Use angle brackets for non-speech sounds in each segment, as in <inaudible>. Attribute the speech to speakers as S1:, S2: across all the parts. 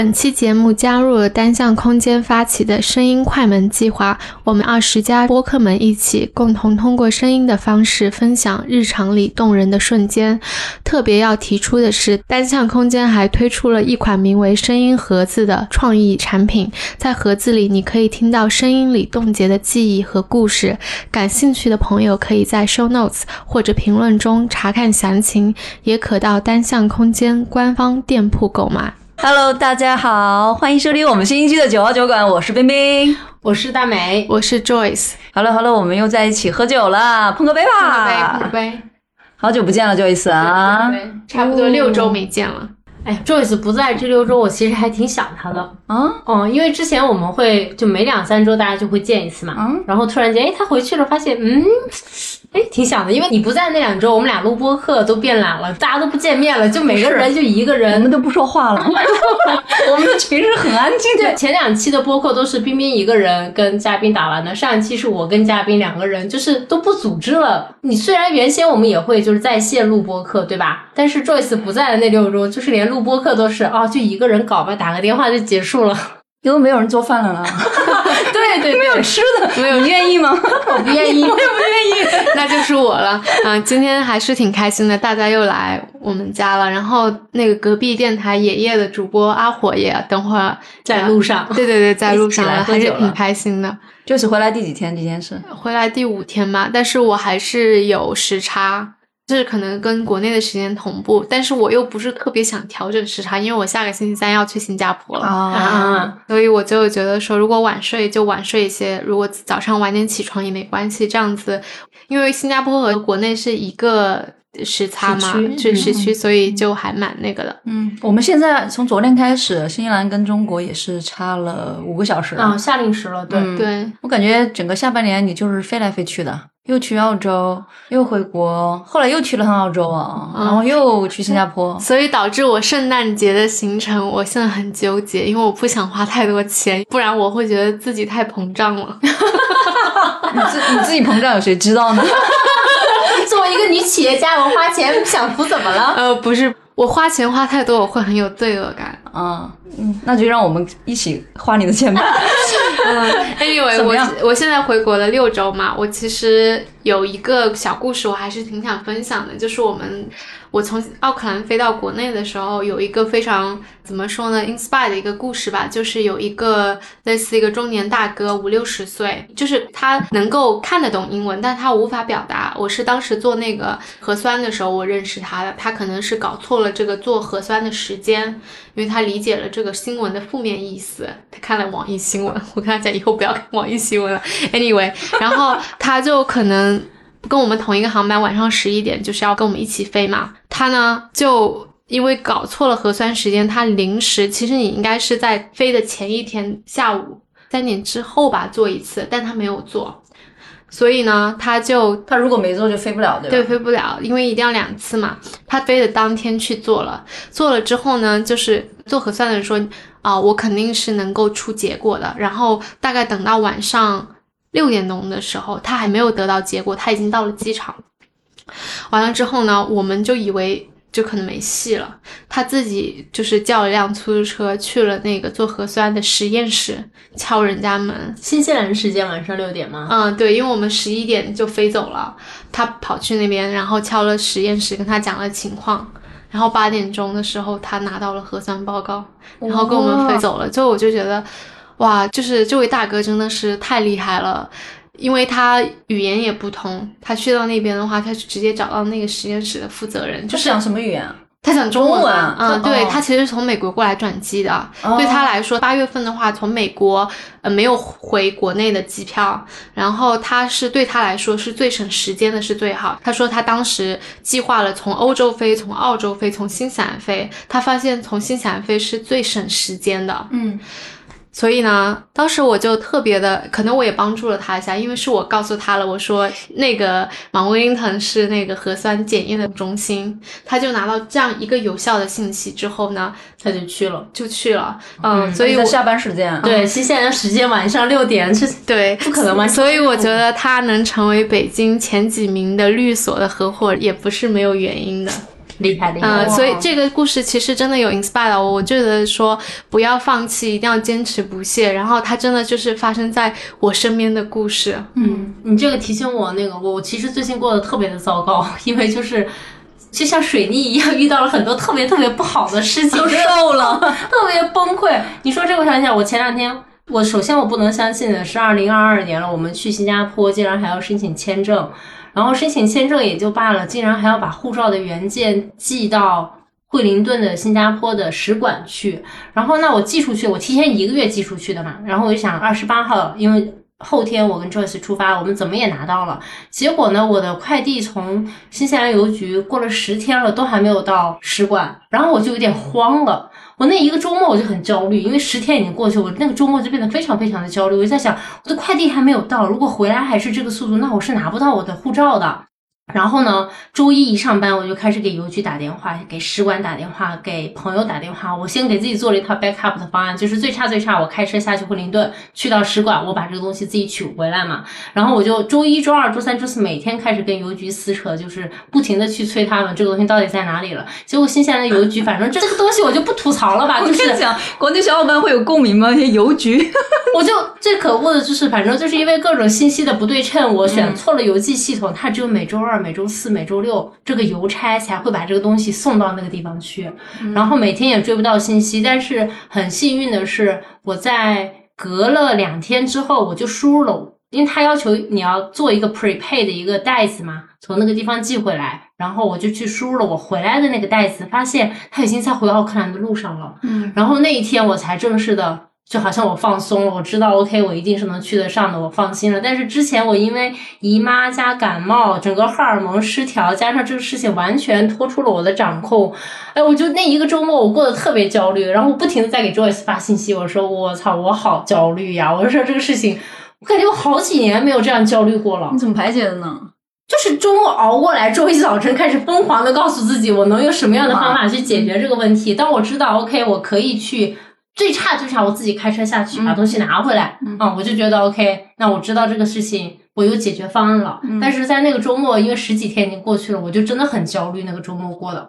S1: 本期节目加入了单向空间发起的声音快门计划，我们二十家播客们一起共同通过声音的方式分享日常里动人的瞬间。特别要提出的是，单向空间还推出了一款名为“声音盒子”的创意产品，在盒子里你可以听到声音里冻结的记忆和故事。感兴趣的朋友可以在 show notes 或者评论中查看详情，也可到单向空间官方店铺购买。
S2: Hello，大家好，欢迎收听我们新一期的九号酒馆，我是冰冰，
S3: 我是大美，
S1: 我是 Joyce。
S2: Hello，Hello，我们又在一起喝酒了，碰个杯
S1: 吧，碰个杯。
S2: 碰个杯好久不见了，Joyce 啊，
S1: 差不多六周没见了。
S3: 哎，Joyce 不在这六周，我其实还挺想他的啊。嗯，因为之前我们会就每两三周大家就会见一次嘛，嗯，然后突然间，哎，他回去了，发现，嗯。哎，挺想的，因为你不在那两周，我们俩录播课都变懒了，大家都不见面了，就每个人就一个人，
S2: 我们都不说话了，<laughs> 我们的群是很安静
S3: 的。前两期的播客都是冰冰一个人跟嘉宾打完的，上一期是我跟嘉宾两个人，就是都不组织了。你虽然原先我们也会就是在线录播课，对吧？但是 Joyce 不在的那六周，就是连录播课都是啊，就一个人搞吧，打个电话就结束了。
S2: 因为没有人做饭了呢，没有吃的，没有，
S3: 你愿意吗？<laughs>
S2: 我不愿意，<laughs>
S3: 我也不愿意，<laughs>
S1: 那就是我了。嗯，今天还是挺开心的，大家又来我们家了。然后那个隔壁电台爷爷的主播阿火也等会儿
S3: 在路上，
S1: 对对对，在路上了，还是挺开心的。
S2: 就是回来第几天这件事？
S1: 回来第五天嘛，但是我还是有时差。是可能跟国内的时间同步，但是我又不是特别想调整时差，因为我下个星期三要去新加坡了。啊，所以我就觉得说，如果晚睡就晚睡一些，如果早上晚点起床也没关系，这样子，因为新加坡和国内是一个时差嘛，是时区，所以就还蛮那个的。
S2: 嗯，我们现在从昨天开始，新西兰跟中国也是差了五个小时。
S3: 啊，夏令时了。对。
S1: 对，
S2: 我感觉整个下半年你就是飞来飞去的。又去澳洲，又回国，后来又去了趟澳洲啊，然后又去新加坡，
S1: 所以导致我圣诞节的行程，我现在很纠结，因为我不想花太多钱，不然我会觉得自己太膨胀了。<laughs>
S2: 你自你自己膨胀，有谁知道呢？<laughs>
S3: 作为一个女企业家，我花钱享福怎么了？
S1: 呃，不是。我花钱花太多，我会很有罪恶感。
S2: 嗯嗯，那就让我们一起花你的钱吧。<laughs>
S1: 嗯，<laughs> Anyway，我我现在回国了六周嘛，我其实有一个小故事，我还是挺想分享的，就是我们。我从奥克兰飞到国内的时候，有一个非常怎么说呢，inspire 的一个故事吧，就是有一个类似一个中年大哥，五六十岁，就是他能够看得懂英文，但他无法表达。我是当时做那个核酸的时候，我认识他的，他可能是搞错了这个做核酸的时间，因为他理解了这个新闻的负面意思，他看了网易新闻，<laughs> 我跟他讲以后不要看网易新闻了。Anyway，然后他就可能。跟我们同一个航班，晚上十一点就是要跟我们一起飞嘛。他呢就因为搞错了核酸时间，他临时其实你应该是在飞的前一天下午三点之后吧做一次，但他没有做，所以呢他就
S2: 他如果没做就飞不了对吧？
S1: 对，飞不了，因为一定要两次嘛。他飞的当天去做了，做了之后呢，就是做核酸的人说啊，我肯定是能够出结果的。然后大概等到晚上。六点钟的时候，他还没有得到结果，他已经到了机场。完了之后呢，我们就以为就可能没戏了。他自己就是叫了辆出租车去了那个做核酸的实验室，敲人家门。
S3: 新西兰时间晚上六点吗？
S1: 嗯，对，因为我们十一点就飞走了，他跑去那边，然后敲了实验室，跟他讲了情况。然后八点钟的时候，他拿到了核酸报告，然后跟我们飞走了。最后我就觉得。哇，就是这位大哥真的是太厉害了，因为他语言也不通，他去到那边的话，他就直接找到那个实验室的负责人。
S2: 就是讲什么语言？
S1: 啊他讲中文。嗯，对他其实从美国过来转机的，对他来说，八月份的话从美国呃没有回国内的机票，然后他是对他来说是最省时间的，是最好。他说他当时计划了从欧洲飞，从澳洲飞，从新西兰飞，他发现从新西兰飞是最省时间的。
S3: 嗯。
S1: 所以呢，当时我就特别的，可能我也帮助了他一下，因为是我告诉他了，我说那个马威灵顿是那个核酸检验的中心，他就拿到这样一个有效的信息之后呢，
S3: 他就去了，
S1: 就去了，嗯，所以
S2: 在下班时间，
S3: 对，新西兰时间晚上六点是，<laughs>
S1: 对，
S3: 不可能吗？
S1: 所以我觉得他能成为北京前几名的律所的合伙，也不是没有原因的。
S3: 厉害厉害。
S1: 呃，所以这个故事其实真的有 inspire 我，我觉得说不要放弃，一定要坚持不懈。然后它真的就是发生在我身边的故事。
S3: 嗯，你这个提醒我，那个我其实最近过得特别的糟糕，<laughs> 因为就是就像水逆一样，遇到了很多特别特别不好的事情，
S2: 都瘦了，<laughs>
S3: 特别崩溃。你说这个，我想想，我前两天，我首先我不能相信的是，二零二二年了，我们去新加坡竟然还要申请签证。然后申请签证也就罢了，竟然还要把护照的原件寄到惠灵顿的新加坡的使馆去。然后那我寄出去，我提前一个月寄出去的嘛。然后我就想二十八号，因为后天我跟 Joyce 出发，我们怎么也拿到了。结果呢，我的快递从新西兰邮局过了十天了，都还没有到使馆。然后我就有点慌了。我那一个周末我就很焦虑，因为十天已经过去，我那个周末就变得非常非常的焦虑。我就在想，我的快递还没有到，如果回来还是这个速度，那我是拿不到我的护照的。然后呢，周一一上班我就开始给邮局打电话，给使馆打电话，给朋友打电话。我先给自己做了一套 backup 的方案，就是最差最差，我开车下去惠灵顿，去到使馆，我把这个东西自己取回来嘛。然后我就周一周二周三周四每天开始跟邮局撕扯，就是不停的去催他们这个东西到底在哪里了。结果新西兰的邮局，反正这个东西我就不吐槽了吧。<laughs> 就是
S2: 讲国内小伙伴会有共鸣吗？邮局，<laughs>
S3: 我就最可恶的就是，反正就是因为各种信息的不对称，我选错了邮寄系统，它只有每周二。每周四、每周六，这个邮差才会把这个东西送到那个地方去，然后每天也追不到信息。但是很幸运的是，我在隔了两天之后，我就输入了，因为他要求你要做一个 prepay 的一个袋子嘛，从那个地方寄回来，然后我就去输入了我回来的那个袋子，发现他已经在回奥克兰的路上了。嗯，然后那一天我才正式的。就好像我放松了，我知道 OK，我一定是能去得上的，我放心了。但是之前我因为姨妈加感冒，整个荷尔蒙失调，加上这个事情完全脱出了我的掌控，哎，我就那一个周末我过得特别焦虑，然后不停的在给 Joyce 发信息，我说我操，我好焦虑呀！我说这个事情，我感觉我好几年没有这样焦虑过了。
S2: 你怎么排解的呢？
S3: 就是周末熬过来，周一早晨开始疯狂的告诉自己，我能用什么样的方法去解决这个问题。当我知道 OK，我可以去。最差最差，我自己开车下去把东西拿回来，嗯，我就觉得 OK，那我知道这个事情。我有解决方案了，但是在那个周末，因为十几天已经过去了，我就真的很焦虑。那个周末过的，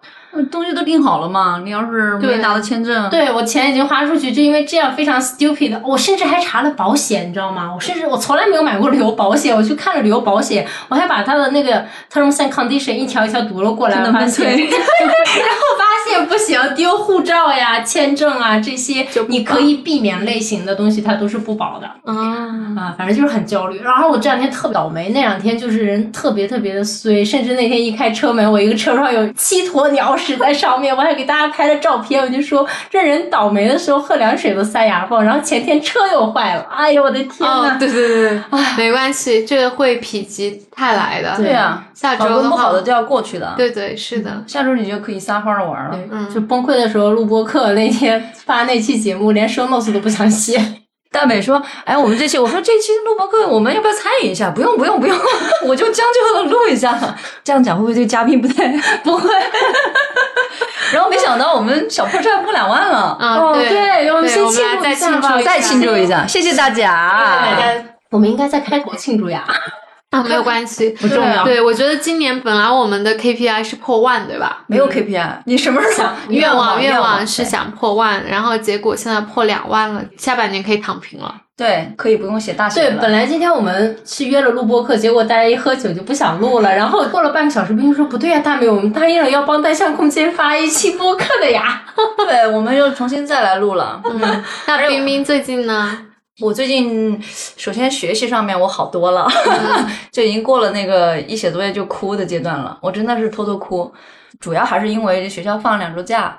S2: 东西都订好了嘛？你要是没拿到签证，
S3: 对我钱已经花出去，就因为这样非常 stupid。我甚至还查了保险，你知道吗？我甚至我从来没有买过旅游保险，我去看了旅游保险，我还把他的那个 terms and condition 一条一条读了过来，发现，<laughs> 然后发现不行，丢护照呀、签证啊这些，你可以避免类型的东西，它都是不保的。啊啊，反正就是很焦虑。然后我这两天。特倒霉，那两天就是人特别特别的衰，甚至那天一开车门，我一个车上有七坨鸟屎在上面，我还给大家拍了照片，我就说这人倒霉的时候喝凉水都塞牙缝，然后前天车又坏了，哎呦我的天呐！
S1: 对对对，哎，没关系，这个会否极泰来的。
S2: 对呀，
S1: 下周的
S2: 不好的都要过去的。
S1: 对对是的，
S2: 下周你就可以撒欢的玩了。
S3: 嗯就崩溃的时候录播课那天发那期节目，连收 notes 都不想写。
S2: 大美说：“哎，我们这期，我说这期录播课，我们要不要参与一下？不用，不用，不用，<laughs> 我就将就的录一下。这样讲会不会对嘉宾不太 <laughs>
S3: 不会？<laughs>
S2: 然后没想到我们小破站破两万了
S1: 啊！
S3: 对，我们先庆祝一
S1: 下吧，
S2: 再庆祝一下，谢谢大
S3: 家！大家，我们应该在开头庆祝呀。”
S1: 啊，没有 <laughs> 关系，
S3: 不重要。
S1: 对，我觉得今年本来我们的 KPI 是破万，对吧？
S2: 没有 KPI，你什么时候想？
S1: 愿
S2: 望
S1: 愿望是想破万，然后结果现在破两万了，下半年可以躺平了。
S2: 对，可以不用写大写
S3: 对，本来今天我们是约了录播课，结果大家一喝酒就不想录了。然后过了半个小时，冰冰说：“不对呀，大美，我们答应了要帮单向空间发一期播客的呀。<laughs> ”
S2: 对，我们又重新再来录了。嗯，
S1: 那冰冰最近呢？
S2: 我最近首先学习上面我好多了，<laughs> 就已经过了那个一写作业就哭的阶段了。我真的是偷偷哭，主要还是因为学校放两周假，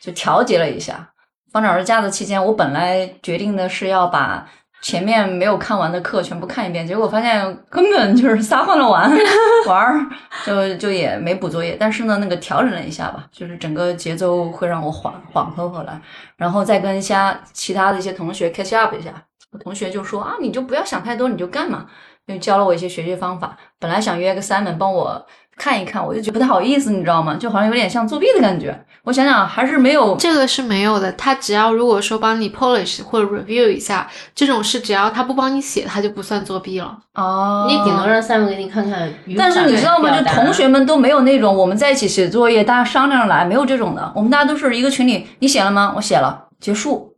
S2: 就调节了一下。放两周假的期间，我本来决定的是要把前面没有看完的课全部看一遍，结果发现根本就是撒欢了玩 <laughs> 玩儿，就就也没补作业。但是呢，那个调整了一下吧，就是整个节奏会让我缓缓和回来，然后再跟一下其他的一些同学 catch up 一下。同学就说啊，你就不要想太多，你就干嘛？就教了我一些学习方法。本来想约个 Simon 帮我看一看，我就觉得不太好意思，你知道吗？就好像有点像作弊的感觉。我想想，还是没有
S1: 这个是没有的。他只要如果说帮你 polish 或者 review 一下这种事，只要他不帮你写，他就不算作弊了。
S2: 哦，
S3: 你顶多让 Simon 给你看看。
S2: 但是你知道吗？就同学们都没有那种我们在一起写作业，大家商量着来，没有这种的。我们大家都是一个群里，你写了吗？我写了，结束。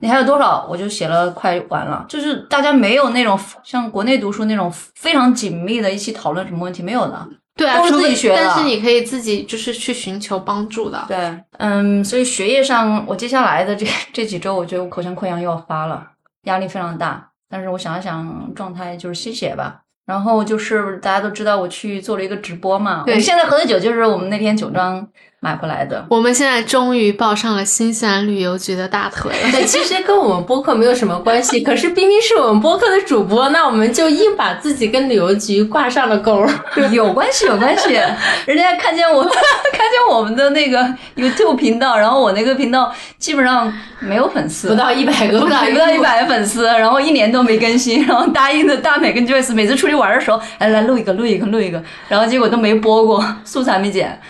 S2: 你还有多少？我就写了，快完了。就是大家没有那种像国内读书那种非常紧密的一起讨论什么问题，没有的。
S1: 对啊，
S2: 都是自己学的。
S1: 但是你可以自己就是去寻求帮助的。
S2: 对，嗯，所以学业上，我接下来的这这几周，我觉得我口腔溃疡又要发了，压力非常大。但是我想了想，状态就是吸血吧。然后就是大家都知道我去做了一个直播嘛。
S1: 对，
S2: 现在喝的酒就是我们那天酒庄。买不来的，
S1: 我们现在终于抱上了新西兰旅游局的大腿了。
S3: 对，其实跟我们播客没有什么关系，可是冰冰是我们播客的主播，那我们就硬把自己跟旅游局挂上了钩。<laughs>
S2: 有关系，有关系。人家看见我，<laughs> 看见我们的那个 YouTube 频道，然后我那个频道基本上没有粉丝，
S3: 不到一百个，
S2: 不到不到一百个粉丝，然后一年都没更新，然后答应的大美跟 Joyce 每次出去玩的时候，哎，来录一个，录一个，录一个，然后结果都没播过，素材没剪。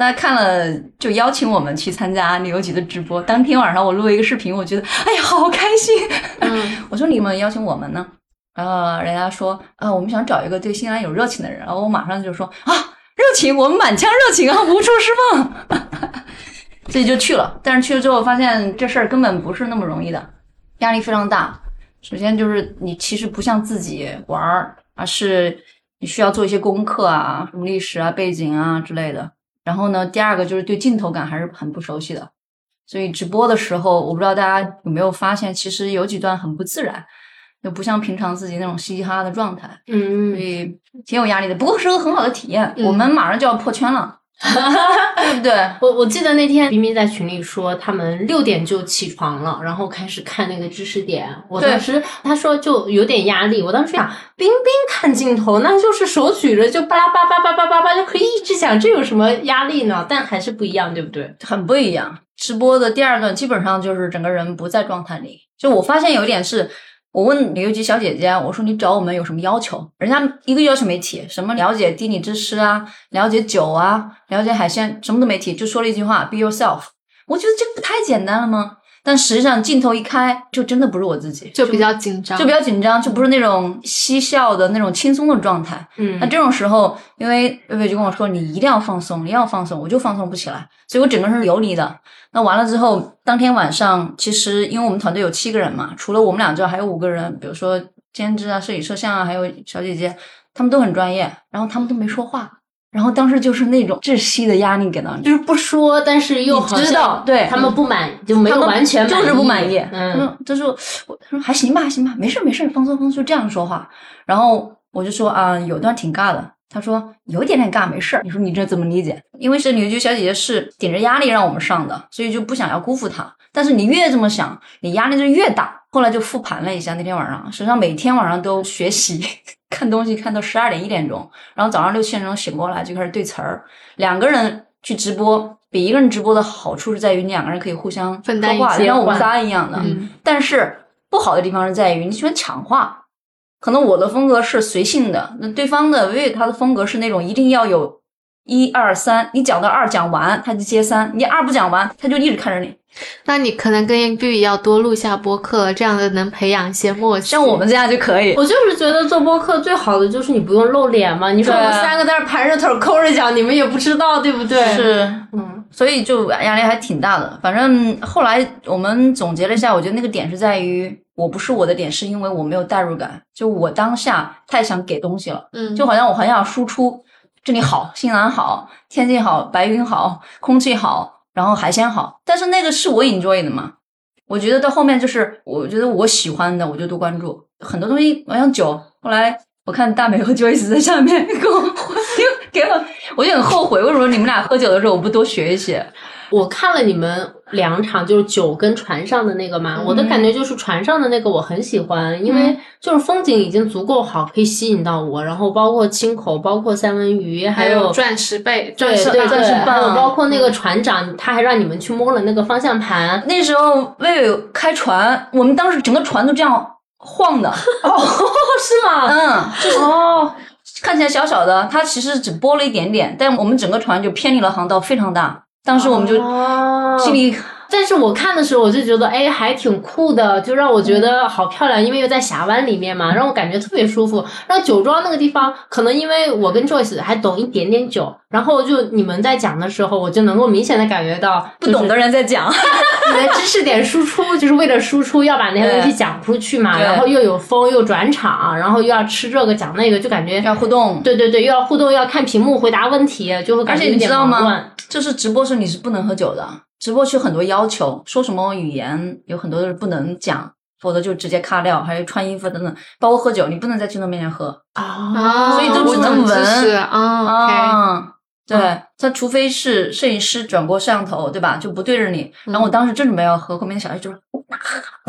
S2: 大家看了就邀请我们去参加旅游局的直播。当天晚上我录了一个视频，我觉得哎呀好开心。
S1: 嗯，<laughs>
S2: 我说你们邀请我们呢？然后人家说啊，我们想找一个对新西兰有热情的人。然后我马上就说啊，热情，我们满腔热情啊，无处释放。<laughs> 所以就去了。但是去了之后发现这事儿根本不是那么容易的，压力非常大。首先就是你其实不像自己玩儿，而是你需要做一些功课啊，什么历史啊、背景啊之类的。然后呢，第二个就是对镜头感还是很不熟悉的，所以直播的时候，我不知道大家有没有发现，其实有几段很不自然，就不像平常自己那种嘻嘻哈哈的状态，
S3: 嗯，
S2: 所以挺有压力的。不过是个很好的体验，我们马上就要破圈了。对不对？
S3: 我我记得那天冰冰在群里说，他们六点就起床了，然后开始看那个知识点。我当时他说就有点压力。我当时想，冰冰看镜头，那就是手举着就巴拉巴巴巴巴巴巴就可以一直讲，这有什么压力呢？但还是不一样，对不对？
S2: 很不一样。直播的第二段基本上就是整个人不在状态里。就我发现有一点是。我问旅游局小姐姐，我说你找我们有什么要求？人家一个要求没提，什么了解地理知识啊，了解酒啊，了解海鲜，什么都没提，就说了一句话：Be yourself。我觉得这不太简单了吗？但实际上镜头一开，就真的不是我自己，
S1: 就比较紧张，
S2: 就比较紧张，就不是那种嬉笑的那种轻松的状态。
S3: 嗯，
S2: 那这种时候，因为薇薇就跟我说，你一定要放松，你要放松，我就放松不起来，所以我整个人是游离的。那完了之后，当天晚上，其实因为我们团队有七个人嘛，除了我们俩之外，还有五个人，比如说监制啊、摄影、摄像啊，还有小姐姐，他们都很专业，然后他们都没说话。然后当时就是那种窒息的压力给到你，
S3: 就是不说，但是又
S2: 知道，对
S3: 他们不满，就没有完全
S2: 就是不满意。
S3: 嗯，
S2: 他说，我他说还行吧，还行吧，没事没事，放松放松，就这样说话。然后我就说啊，有段挺尬的。他说有一点点尬，没事儿。你说你这怎么理解？因为是旅游局小姐姐是顶着压力让我们上的，所以就不想要辜负她。但是你越这么想，你压力就越大。后来就复盘了一下那天晚上，实际上每天晚上都学习。看东西看到十二点一点钟，然后早上六七点钟醒过来就开始对词儿。两个人去直播，比一个人直播的好处是在于你两个人可以互相
S1: 分担
S2: 话，像我们仨一样的。
S1: 嗯。
S2: 但是不好的地方是在于你喜欢抢话，可能我的风格是随性的，那对方的薇薇他的风格是那种一定要有一二三，你讲到二讲完他就接三，你二不讲完他就一直看着你。
S1: 那你可能跟 B 要多录下播客，这样的能培养一些默契。
S2: 像我们这样就可以。
S3: 我就是觉得做播客最好的就是你不用露脸嘛。你说我们三个在那盘着腿抠着讲，你们也不知道，对不对？
S2: 是，
S3: 嗯，
S2: 所以就压力还挺大的。反正后来我们总结了一下，我觉得那个点是在于我不是我的点，是因为我没有代入感。就我当下太想给东西了，
S1: 嗯，
S2: 就好像我很想输出，这里好，新西兰好，天气好，白云好，空气好。然后海鲜好，但是那个是我 enjoy 的嘛？我觉得到后面就是，我觉得我喜欢的我就多关注很多东西。好像酒，后来我看大美和 <laughs> Joyce 在下面给我给我，我就很后悔，为什么你们俩喝酒的时候我不多学一些？
S3: 我看了你们两场，就是酒跟船上的那个嘛，我的感觉就是船上的那个我很喜欢，因为就是风景已经足够好，可以吸引到我。然后包括青口，包括三文鱼，还
S1: 有钻石贝，
S3: 对对对，还有包括那个船长，他还让你们去摸了那个方向盘。
S2: 那时候为了开船，我们当时整个船都这样晃的。<laughs>
S3: 哦，是吗？
S2: 嗯，就是哦。看起来小小的，它其实只拨了一点点，但我们整个船就偏离了航道，非常大。当时我们就心里。
S3: 但是我看的时候，我就觉得，哎，还挺酷的，就让我觉得好漂亮，因为又在峡湾里面嘛，让我感觉特别舒服。让酒庄那个地方，可能因为我跟 Joyce 还懂一点点酒，然后就你们在讲的时候，我就能够明显的感觉到，
S2: 不懂的人在讲，
S3: 你的知识点输出就是为了输出，要把那些东西讲出去嘛。然后又有风，又转场，然后又要吃这个讲那个，就感觉
S2: 要互动。
S3: 对对对，又要互动，又要看屏幕回答问题，就会感觉有点
S2: 吗？就是直播时你是不能喝酒的。直播区很多要求，说什么语言有很多都是不能讲，否则就直接卡掉，还有穿衣服等等，包括喝酒，你不能在镜头面前喝
S1: 啊，
S2: 所以都只能闻
S1: 啊。
S2: 对，他除非是摄影师转过摄像头，对吧？就不对着你。然后我当时正准备要喝，后面的小孩就说：“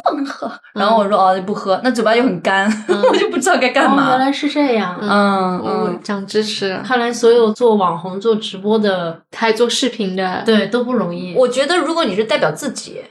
S2: 不能喝。”然后我说：“哦，不喝。”那嘴巴又很干，<laughs> 我就不知道该干嘛。
S3: 原来是这样，
S2: 嗯嗯，
S1: 长知识。
S3: 看来所有做网红、做直播的，
S1: 还做视频的，
S3: 对都不容易。
S2: 我觉得，如果你是代表自己。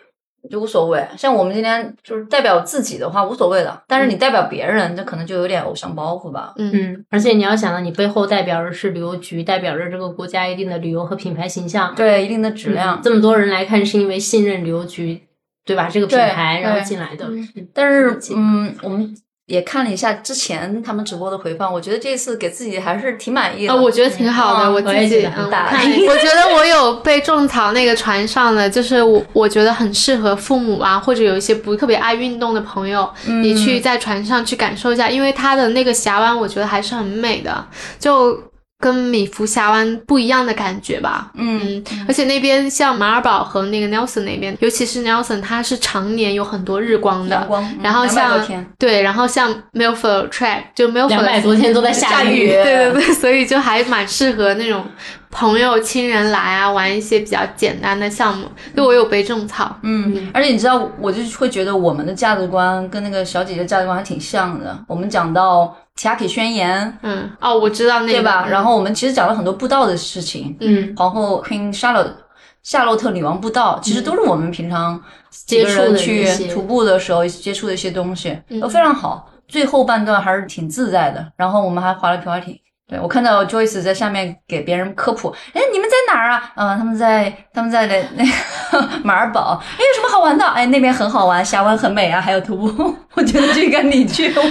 S2: 就无所谓，像我们今天就是代表自己的话无所谓的，但是你代表别人，这可能就有点偶像包袱吧。
S3: 嗯，而且你要想到，你背后代表的是旅游局，代表着这个国家一定的旅游和品牌形象，
S2: 对一定的质量。
S3: 这么多人来看，是因为信任旅游局，对吧？这个品牌然后进来的。
S2: 但是，嗯，我们。也看了一下之前他们直播的回放，我觉得这次给自己还是挺满意的。
S1: 我觉得挺好的，我自己
S3: 很大。<laughs>
S1: 我觉得我有被种草那个船上的，就是我我觉得很适合父母啊，或者有一些不特别爱运动的朋友，你去在船上去感受一下，因为它的那个峡湾，我觉得还是很美的。就。跟米福峡湾不一样的感觉吧，嗯，而且那边像马尔堡和那个 Nelson 那边，尤其是 Nelson，它是常年有很多日光的，然后像对，然后像 Milford Track 就 Milford
S3: 两百多天都在下雨，
S1: 对对对，所以就还蛮适合那种朋友亲人来啊，玩一些比较简单的项目。就我有被种草，
S2: 嗯，而且你知道，我就会觉得我们的价值观跟那个小姐姐价值观还挺像的。我们讲到。《雅克宣言》，
S1: 嗯，哦，我知道那个，
S2: 对吧？然后我们其实讲了很多布道的事情，
S3: 嗯，
S2: 皇后 Queen Charlotte 夏洛特女王布道，其实都是我们平常
S3: 接触
S2: 去徒步的时候接触的一些东西，都非常好。最后半段还是挺自在的。然后我们还划了皮划艇，对我看到 Joyce 在下面给别人科普，哎，你们在哪儿啊？嗯，他们在他们在那那 <laughs> 马尔堡，哎，有什么好玩的？哎，那边很好玩，峡湾很美啊，还有徒步，<laughs> 我觉得这个你去。<laughs>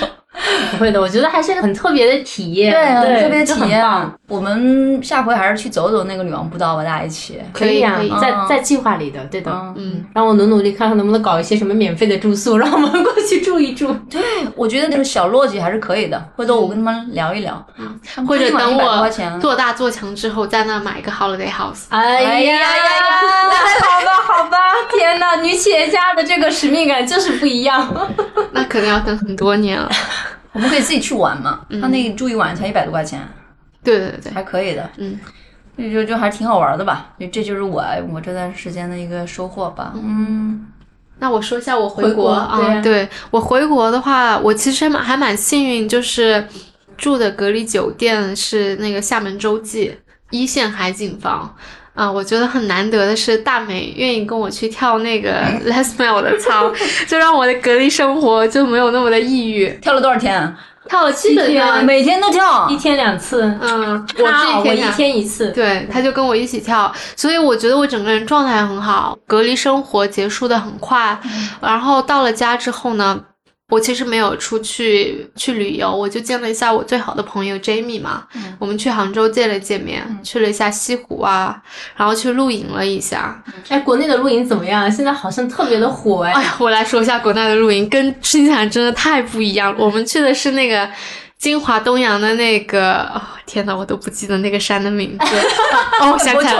S3: 不会的，我觉得还是很特别的体验，
S2: 对，特别体验。我们下回还是去走走那个女王步道吧，大家一起。
S3: 可以啊，在在计划里的，对的。嗯，让我努努力，看看能不能搞一些什么免费的住宿，让我们过去住一住。<laughs>
S2: 对，我觉得那个小洛姐还是可以的。回头我跟他们聊一聊，
S1: 或者等我做大做强之后，在那买一个 holiday house。
S3: 哎呀呀呀！<laughs> 好吧，好吧，天哪，女企业家的这个使命感就是不一样。<laughs>
S1: 那可能要等很多年了。
S2: 我们可以自己去玩嘛？他那住一晚才一百多块钱，
S1: 对对对，
S2: 还可以的。
S1: 嗯，
S2: 就就还挺好玩的吧？这就是我我这段时间的一个收获吧。嗯，
S1: 那我说一下我回国啊，对我回国的话，我其实蛮还蛮幸运，就是住的隔离酒店是那个厦门洲际一线海景房。啊，我觉得很难得的是，大美愿意跟我去跳那个 <laughs> Last Mile 的操，就让我的隔离生活就没有那么的抑郁。
S2: 跳了多少天？
S1: 跳了七天，
S2: 每天都跳，
S3: 一天两次。
S1: 嗯，
S3: 我
S1: 我
S3: 一天一次。
S1: 对，他就跟我一起跳，所以我觉得我整个人状态很好。隔离生活结束的很快，然后到了家之后呢？我其实没有出去去旅游，我就见了一下我最好的朋友 Jamie 嘛，我们去杭州见了见面，去了一下西湖啊，然后去露营了一下。
S3: 哎，国内的露营怎么样？现在好像特别的火哎。
S1: 哎呀，我来说一下国内的露营，跟新西兰真的太不一样。我们去的是那个。金华东阳的那个，哦天呐，我都不记得那个山的名字。<laughs> 哦，想起来，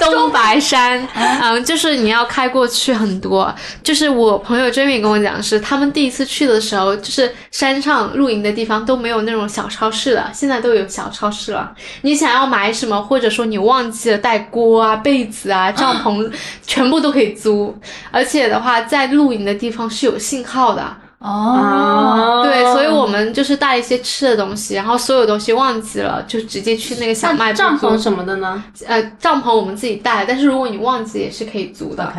S1: 东东白山，<laughs> 嗯，就是你要开过去很多。就是我朋友 Jamie 跟我讲，是他们第一次去的时候，就是山上露营的地方都没有那种小超市了，现在都有小超市了。你想要买什么，或者说你忘记了带锅啊、被子啊、帐篷，<gasps> 全部都可以租。而且的话，在露营的地方是有信号的。
S2: 哦，
S1: 对，所以我们就是带一些吃的东西，然后所有东西忘记了，就直接去那个小卖部。
S3: 帐篷什么的呢？
S1: 呃，帐篷我们自己带，但是如果你忘记也是可以租的。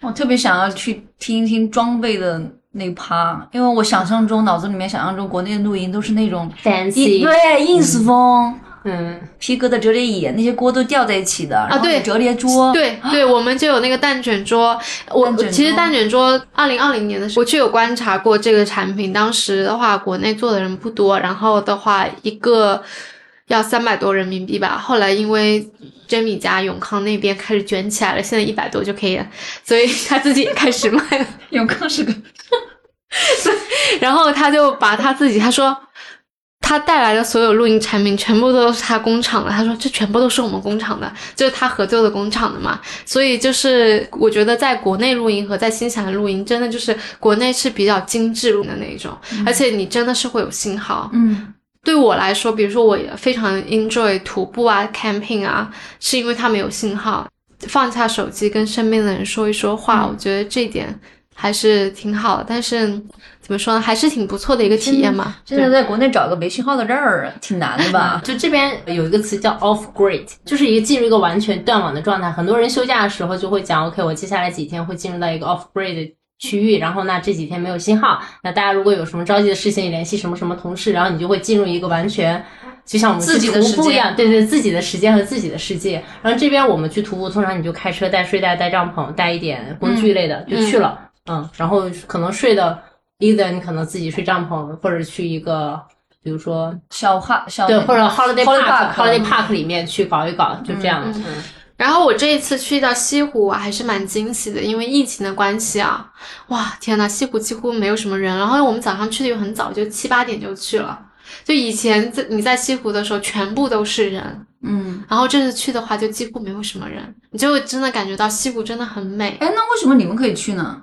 S2: 我特别想要去听一听装备的那趴，因为我想象中脑子里面想象中国内的露营都是那种
S3: fancy，
S2: 对 ins 风。
S3: 嗯，
S2: 皮革的折叠椅，那些锅都吊在一起的啊，
S1: 对，
S2: 折叠桌，
S1: 对对，我们就有那个蛋卷桌。我其实蛋卷桌，二零二零年的时候，我就有观察过这个产品。当时的话，国内做的人不多，然后的话，一个要三百多人民币吧。后来因为 Jamie 家永康那边开始卷起来了，现在一百多就可以了，所以 <laughs> 他自己也开始卖了。
S2: 永康是个，<laughs>
S1: 然后他就把他自己，他说。他带来的所有录音产品全部都是他工厂的，他说这全部都是我们工厂的，就是他合作的工厂的嘛。所以就是我觉得在国内录音和在新西兰录音，真的就是国内是比较精致的那一种，而且你真的是会有信号。
S2: 嗯，
S1: 对我来说，比如说我非常 enjoy 徒步啊、camping 啊，是因为它没有信号，放下手机跟身边的人说一说话，我觉得这一点还是挺好。但是。怎么说呢？还是挺不错的一个体验嘛。
S2: 真的在国内找个没信号的地儿挺难的吧？<laughs>
S3: 就这边有一个词叫 off grid，就是一个进入一个完全断网的状态。很多人休假的时候就会讲，OK，我接下来几天会进入到一个 off grid 的区域，然后那这几天没有信号。那大家如果有什么着急的事情，联系什么什么同事，然后你就会进入一个完全就像我们去徒步一样，对对，自己的时间和自己的世界。然后这边我们去徒步，通常你就开车带睡袋、带帐篷、带一点工具类的就去了，嗯，然后可能睡的。either 你可能自己睡帐篷，或者去一个，比如说
S2: 小哈小
S3: 对，或者 holiday park holiday park 里面去搞一搞，就这样。嗯。
S1: 然后我这一次去到西湖，我还是蛮惊喜的，因为疫情的关系啊，哇，天呐，西湖几乎没有什么人。然后我们早上去的又很早，就七八点就去了。就以前在你在西湖的时候，全部都是人。
S2: 嗯。
S1: 然后这次去的话，就几乎没有什么人，你就真的感觉到西湖真的很美。
S2: 哎，那为什么你们可以去呢？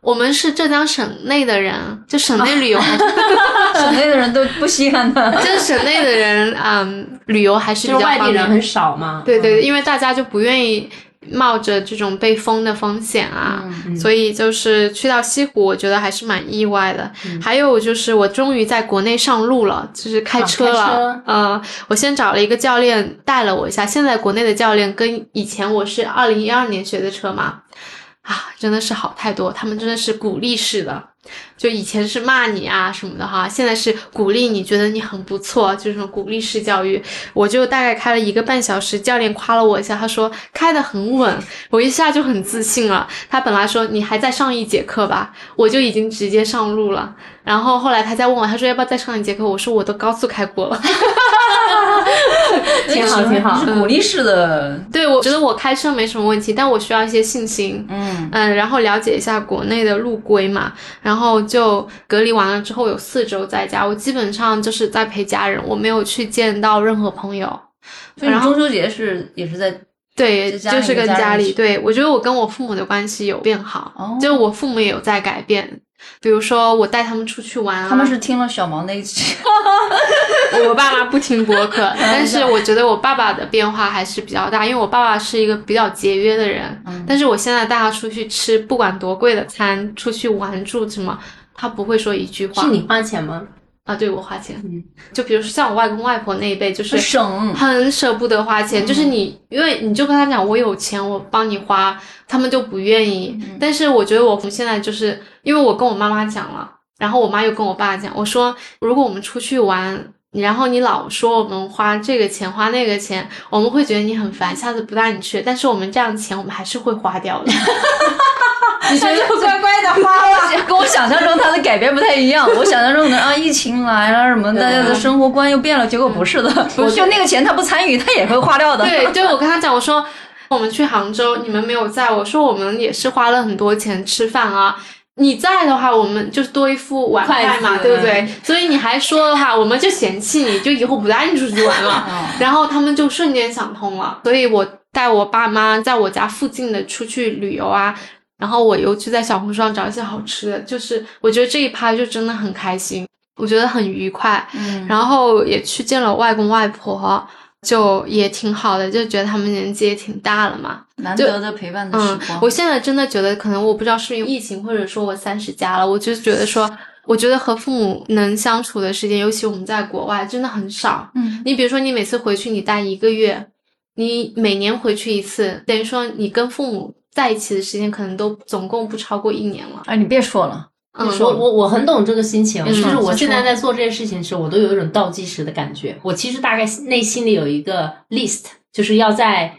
S1: 我们是浙江省内的人，就省内旅游，<laughs>
S2: 省内的人都不稀罕的。
S1: 就是省内的人，嗯，旅游还是比较
S3: 外地人很少嘛。
S1: 对对，因为大家就不愿意冒着这种被封的风险啊，所以就是去到西湖，我觉得还是蛮意外的。还有就是我终于在国内上路了，就是开车了。呃，我先找了一个教练带了我一下。现在国内的教练跟以前我是二零一二年学的车嘛。啊，真的是好太多，他们真的是鼓励式的，就以前是骂你啊什么的哈，现在是鼓励你，觉得你很不错，就是种鼓励式教育。我就大概开了一个半小时，教练夸了我一下，他说开得很稳，我一下就很自信了。他本来说你还在上一节课吧，我就已经直接上路了。然后后来他再问我，他说要不要再上一节课？我说我都高速开过了。<laughs> <laughs>
S3: 挺好，挺好，
S2: 是鼓励式的。
S1: 对，我觉得我开车没什么问题，但我需要一些信心。
S2: 嗯
S1: 嗯，然后了解一下国内的路规嘛。然后就隔离完了之后有四周在家，我基本上就是在陪家人，我没有去见到任何朋友。
S2: 所以中秋节是也是在
S1: 对，就是跟家里。对，我觉得我跟我父母的关系有变好，就我父母也有在改变。比如说，我带他们出去玩，
S2: 他们是听了小毛那一期。<laughs>
S1: 我爸妈不听播客，但是我觉得我爸爸的变化还是比较大，因为我爸爸是一个比较节约的人。但是我现在带他出去吃，不管多贵的餐，出去玩住什么，他不会说一句话。
S3: 是你花钱吗？
S1: 啊，对我花钱，就比如说像我外公外婆那一辈，就是
S2: 省，
S1: 很舍不得花钱。就是你，因为你就跟他讲我有钱，我帮你花，他们就不愿意。但是我觉得我现在就是因为我跟我妈妈讲了，然后我妈又跟我爸讲，我说如果我们出去玩，然后你老说我们花这个钱花那个钱，我们会觉得你很烦，下次不带你去。但是我们这样钱我们还是会花掉的。<laughs>
S2: 你觉得乖乖的花了，<laughs> 跟我想象中他的改变不太一样。我想象中的啊，疫情来了什么，大家的生活观又变了，结果不是的。就那个钱他不参与，他也会花掉的。
S1: 对，对我跟他讲，我说我们去杭州，你们没有在，我说我们也是花了很多钱吃饭啊。你在的话，我们就是多一副碗筷嘛，对不对？所以你还说的话，我们就嫌弃你，就以后不带你出去玩了。然后他们就瞬间想通了。所以我带我爸妈在我家附近的出去旅游啊。然后我又去在小红书上找一些好吃的，就是我觉得这一趴就真的很开心，我觉得很愉快。
S2: 嗯，
S1: 然后也去见了外公外婆，就也挺好的，就觉得他们年纪也挺大了嘛，
S2: 难得的陪伴的时光。
S1: 我现在真的觉得，可能我不知道是因为疫情，或者说我三十加了，我就觉得说，我觉得和父母能相处的时间，尤其我们在国外，真的很少。
S2: 嗯，
S1: 你比如说，你每次回去你待一个月，你每年回去一次，等于说你跟父母。在一起的时间可能都总共不超过一年了。
S2: 哎，你别说了，
S3: 我我我很懂这个心情，就是我现在在做这件事情的时候，我都有一种倒计时的感觉。我其实大概内心里有一个 list，就是要在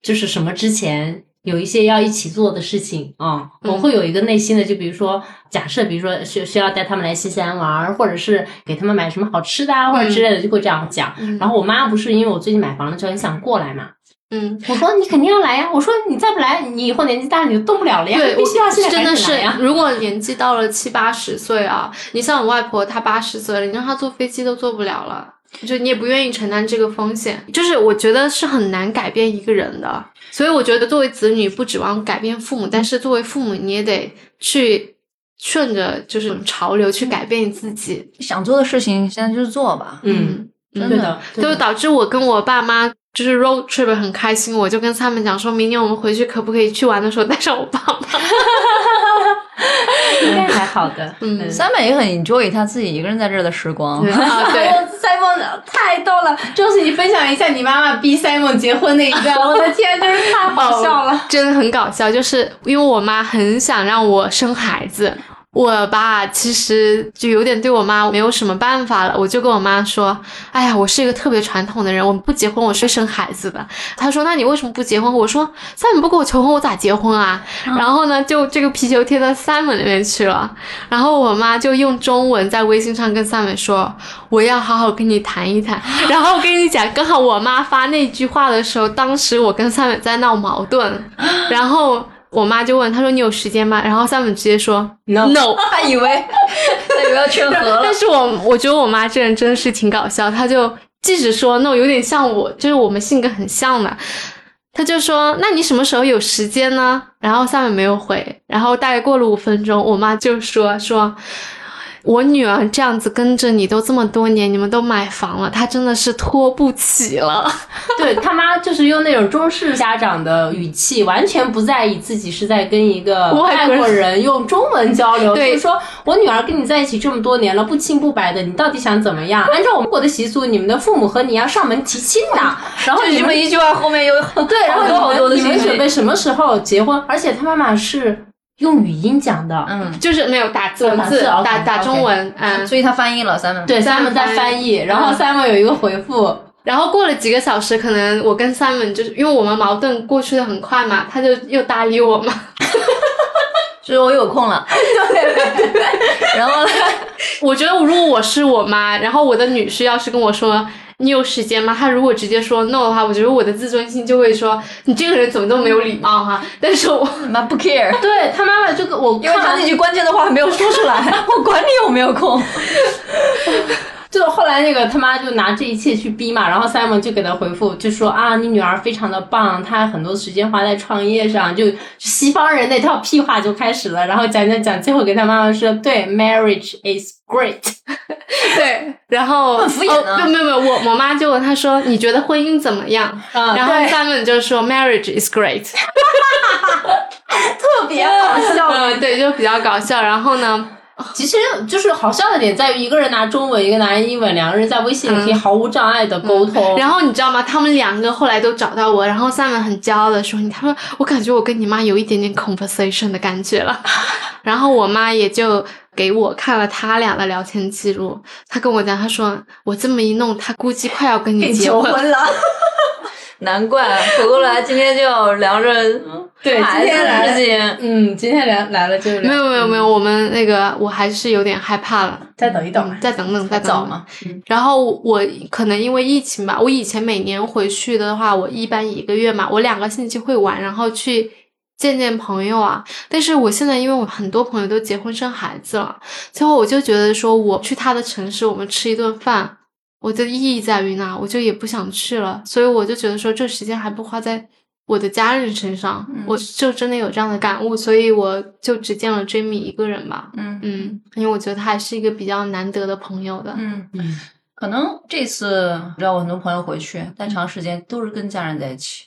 S3: 就是什么之前有一些要一起做的事情啊。我会有一个内心的，就比如说假设，比如说需需要带他们来西安玩，或者是给他们买什么好吃的啊，或者之类的，就会这样讲。然后我妈不是因为我最近买房了之后很想过来嘛。
S1: 嗯，
S3: 我说你肯定要来呀！我说你再不来，你以后年纪大你就动不了了呀！
S1: 对，
S3: 必须要现在
S1: 真的是，如果年纪到了七八十岁啊，你像我外婆，她八十岁了，你让她坐飞机都坐不了了，就你也不愿意承担这个风险。就是我觉得是很难改变一个人的，所以我觉得作为子女不指望改变父母，但是作为父母你也得去顺着就是潮流去改变你自己
S2: 想做的事情，现在就做吧。
S3: 嗯，真的，
S1: 就导致我跟我爸妈。就是 road trip 很开心，我就跟他们讲，说明年我们回去可不可以去玩的时候带上我爸爸？<laughs>
S3: 应该还好的。<laughs>
S2: 嗯，Simon 也很 enjoy 他自己一个人在这儿的时光。<laughs>
S1: 对
S3: ，Simon 太逗了。就是你分享一下你妈妈逼 Simon 结婚那一段，我的天，真是太好笑了，
S1: 真的很搞笑。就是因为我妈很想让我生孩子。我吧，其实就有点对我妈没有什么办法了。我就跟我妈说：“哎呀，我是一个特别传统的人，我不结婚我是生孩子的。”她说：“那你为什么不结婚？”我说：“Simon 不给我求婚，我咋结婚啊？”然后呢，就这个皮球贴到 Simon 那边去了。然后我妈就用中文在微信上跟 Simon 说：“我要好好跟你谈一谈。<laughs> ”然后我跟你讲，刚好我妈发那句话的时候，当时我跟 Simon 在闹矛盾，<laughs> 然后。我妈就问他说：“你有时间吗？”然后三本直接说：“No。”
S2: 他 <laughs> 以为他 <laughs> 以为要劝和了。<laughs>
S1: 但是我我觉得我妈这人真的是挺搞笑。她就即使说 “No”，有点像我，就是我们性格很像的。他就说：“那你什么时候有时间呢？”然后三本没有回。然后大概过了五分钟，我妈就说：“说。”我女儿这样子跟着你都这么多年，你们都买房了，她真的是拖不起了。<laughs>
S3: 对他妈就是用那种中式家长的语气，完全不在意自己是在跟一个外国人用中文交流。就是说我女儿跟你在一起这么多年了，不清不白的，你到底想怎么样？按照我们国的习俗，你们的父母和你要上门提亲的。<laughs> 然后
S2: 你们一句话后面有 <laughs>
S3: 对，然后
S2: 你
S3: 们你们准备什么时候结婚？而且他妈妈是。用语音讲的，
S1: 嗯，就是没有打字，打打中文，嗯，
S2: 所以他翻译了 Simon，
S3: 对 Simon 在翻译，然后 Simon 有一个回复，
S1: 然后过了几个小时，可能我跟 Simon 就是因为我们矛盾过去的很快嘛，他就又搭理我嘛，
S2: 就 <laughs> 是我有空了，<laughs> 对，<laughs> 然后呢，
S1: 我觉得如果我是我妈，然后我的女婿要是跟我说。你有时间吗？他如果直接说 no 的话，我觉得我的自尊心就会说你这个人怎么那么没有礼貌哈。但是我
S2: 妈不 care，<laughs>
S3: 对他妈妈就跟我，
S2: 因为他那句关键的话还没有说出来，<laughs> 我管你有没有空。
S3: 就后来那个他妈就拿这一切去逼嘛，然后 Simon 就给他回复，就说啊，你女儿非常的棒，她很多时间花在创业上，就西方人那套屁话就开始了，然后讲讲讲，最后给他妈妈说，对，marriage is great，<laughs>
S1: 对，然后
S2: 很敷衍
S1: 没有没有没有，我我妈就问他说，你觉得婚姻怎么样？然后 Simon 就说 marriage is great，<laughs>
S3: 特别搞笑，<laughs>
S1: 嗯，对，就比较搞笑，然后呢？<laughs>
S3: 其实就是好笑的点在于，一个人拿中文，一个拿英文，两个人在微信里可以毫无障碍的沟通。
S1: 然后你知道吗？他们两个后来都找到我，然后 Simon 很骄傲的说：“你他说我感觉我跟你妈有一点点 conversation 的感觉了。<laughs> ”然后我妈也就给我看了他俩的聊天记录，他跟我讲，他说我这么一弄，他估计快要跟你结婚
S3: 了。
S2: 难怪回过来今天就要聊着 <laughs>
S3: 对今天
S2: 来
S3: 了，嗯，今天来来了就
S1: 没有没有没有，我们那个我还是有点害怕了，
S3: 再等一等，
S1: 再等等，再等嘛。然后我可能因为疫情吧，我以前每年回去的话，我一般一个月嘛，我两个星期会玩，然后去见见朋友啊。但是我现在因为我很多朋友都结婚生孩子了，最后我就觉得说我去他的城市，我们吃一顿饭。我的意义在于哪？我就也不想去了，所以我就觉得说，这时间还不花在我的家人身上，我就真的有这样的感悟，所以我就只见了 Jamie 一个人吧。嗯嗯，因为我觉得他还是一个比较难得的朋友的。
S2: 嗯嗯，可能这次让我很多朋友回去但长时间都是跟家人在一起，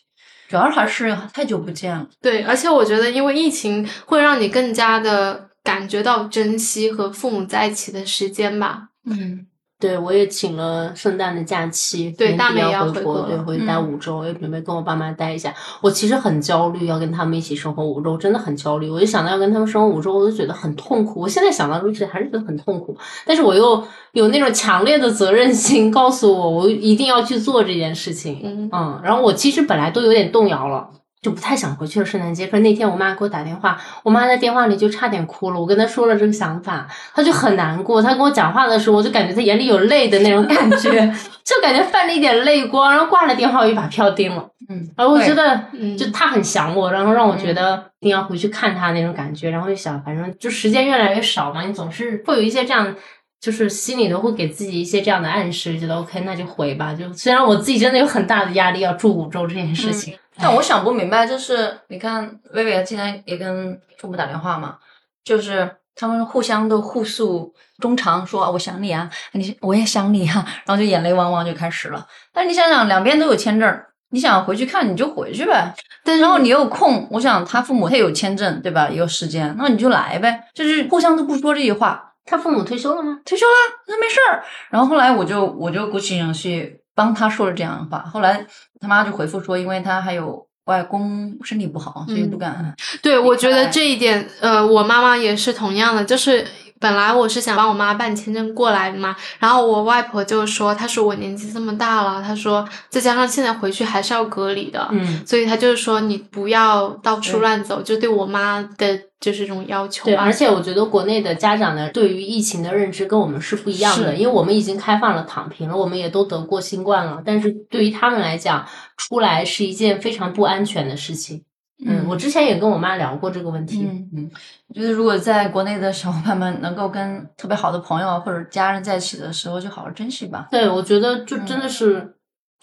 S2: 主要还是太久不见了。
S1: 对，而且我觉得因为疫情会让你更加的感觉到珍惜和父母在一起的时间吧。
S2: 嗯。
S3: 对，我也请了圣诞的假期，
S1: 对，大美
S3: 要
S1: 回国，
S3: 对，回去待五周，也准备跟我爸妈待一下。我其实很焦虑，要跟他们一起生活五周，真的很焦虑。我就想到要跟他们生活五周，我就觉得很痛苦。我现在想到其实还是觉得很痛苦，但是我又有那种强烈的责任心，告诉我我一定要去做这件事情。嗯嗯，然后我其实本来都有点动摇了。就不太想回去了。圣诞节，可是那天我妈给我打电话，我妈在电话里就差点哭了。我跟她说了这个想法，她就很难过。她跟我讲话的时候，我就感觉她眼里有泪的那种感觉，<laughs> 就感觉泛了一点泪光。然后挂了电话，我就把票订了。嗯，然后我觉得，就她很想我，然后让我觉得一定要回去看她那种感觉。然后就想，反正就时间越来越少嘛，你总是会有一些这样，就是心里头会给自己一些这样的暗示，觉得 OK，那就回吧。就虽然我自己真的有很大的压力，要住五周这件事情。
S2: 但我想不明白，就是你看，薇薇今天也跟父母打电话嘛，就是他们互相都互诉衷肠，说我想你啊，你我也想你啊，<laughs> 然后就眼泪汪汪就开始了。但是你想想，两边都有签证，你想回去看你就回去呗。但然后你有空，我想他父母他有签证对吧？也有时间，那你就来呗。就是互相都不说这句话。
S3: 他父母退休了吗？
S2: 退休了，那没事儿。然后后来我就我就鼓起勇气。帮他说了这样的话，后来他妈就回复说，因为他还有外公身体不好，所以不敢。
S1: 对，我觉得这一点，呃，我妈妈也是同样的，就是本来我是想帮我妈办签证过来的嘛，然后我外婆就说，她说我年纪这么大了，她说再加上现在回去还是要隔离的，嗯，所以她就是说你不要到处乱走，就对我妈的。就是这种要求。
S3: 对，而且我觉得国内的家长呢，对于疫情的认知跟我们是不一样的，因为我们已经开放了躺平了，我们也都得过新冠了，但是对于他们来讲，出来是一件非常不安全的事情。嗯，我之前也跟我妈聊过这个问题。
S2: 嗯嗯，我觉得如果在国内的小伙伴们能够跟特别好的朋友或者家人在一起的时候，就好好珍惜吧。
S3: 对，我觉得就真的是。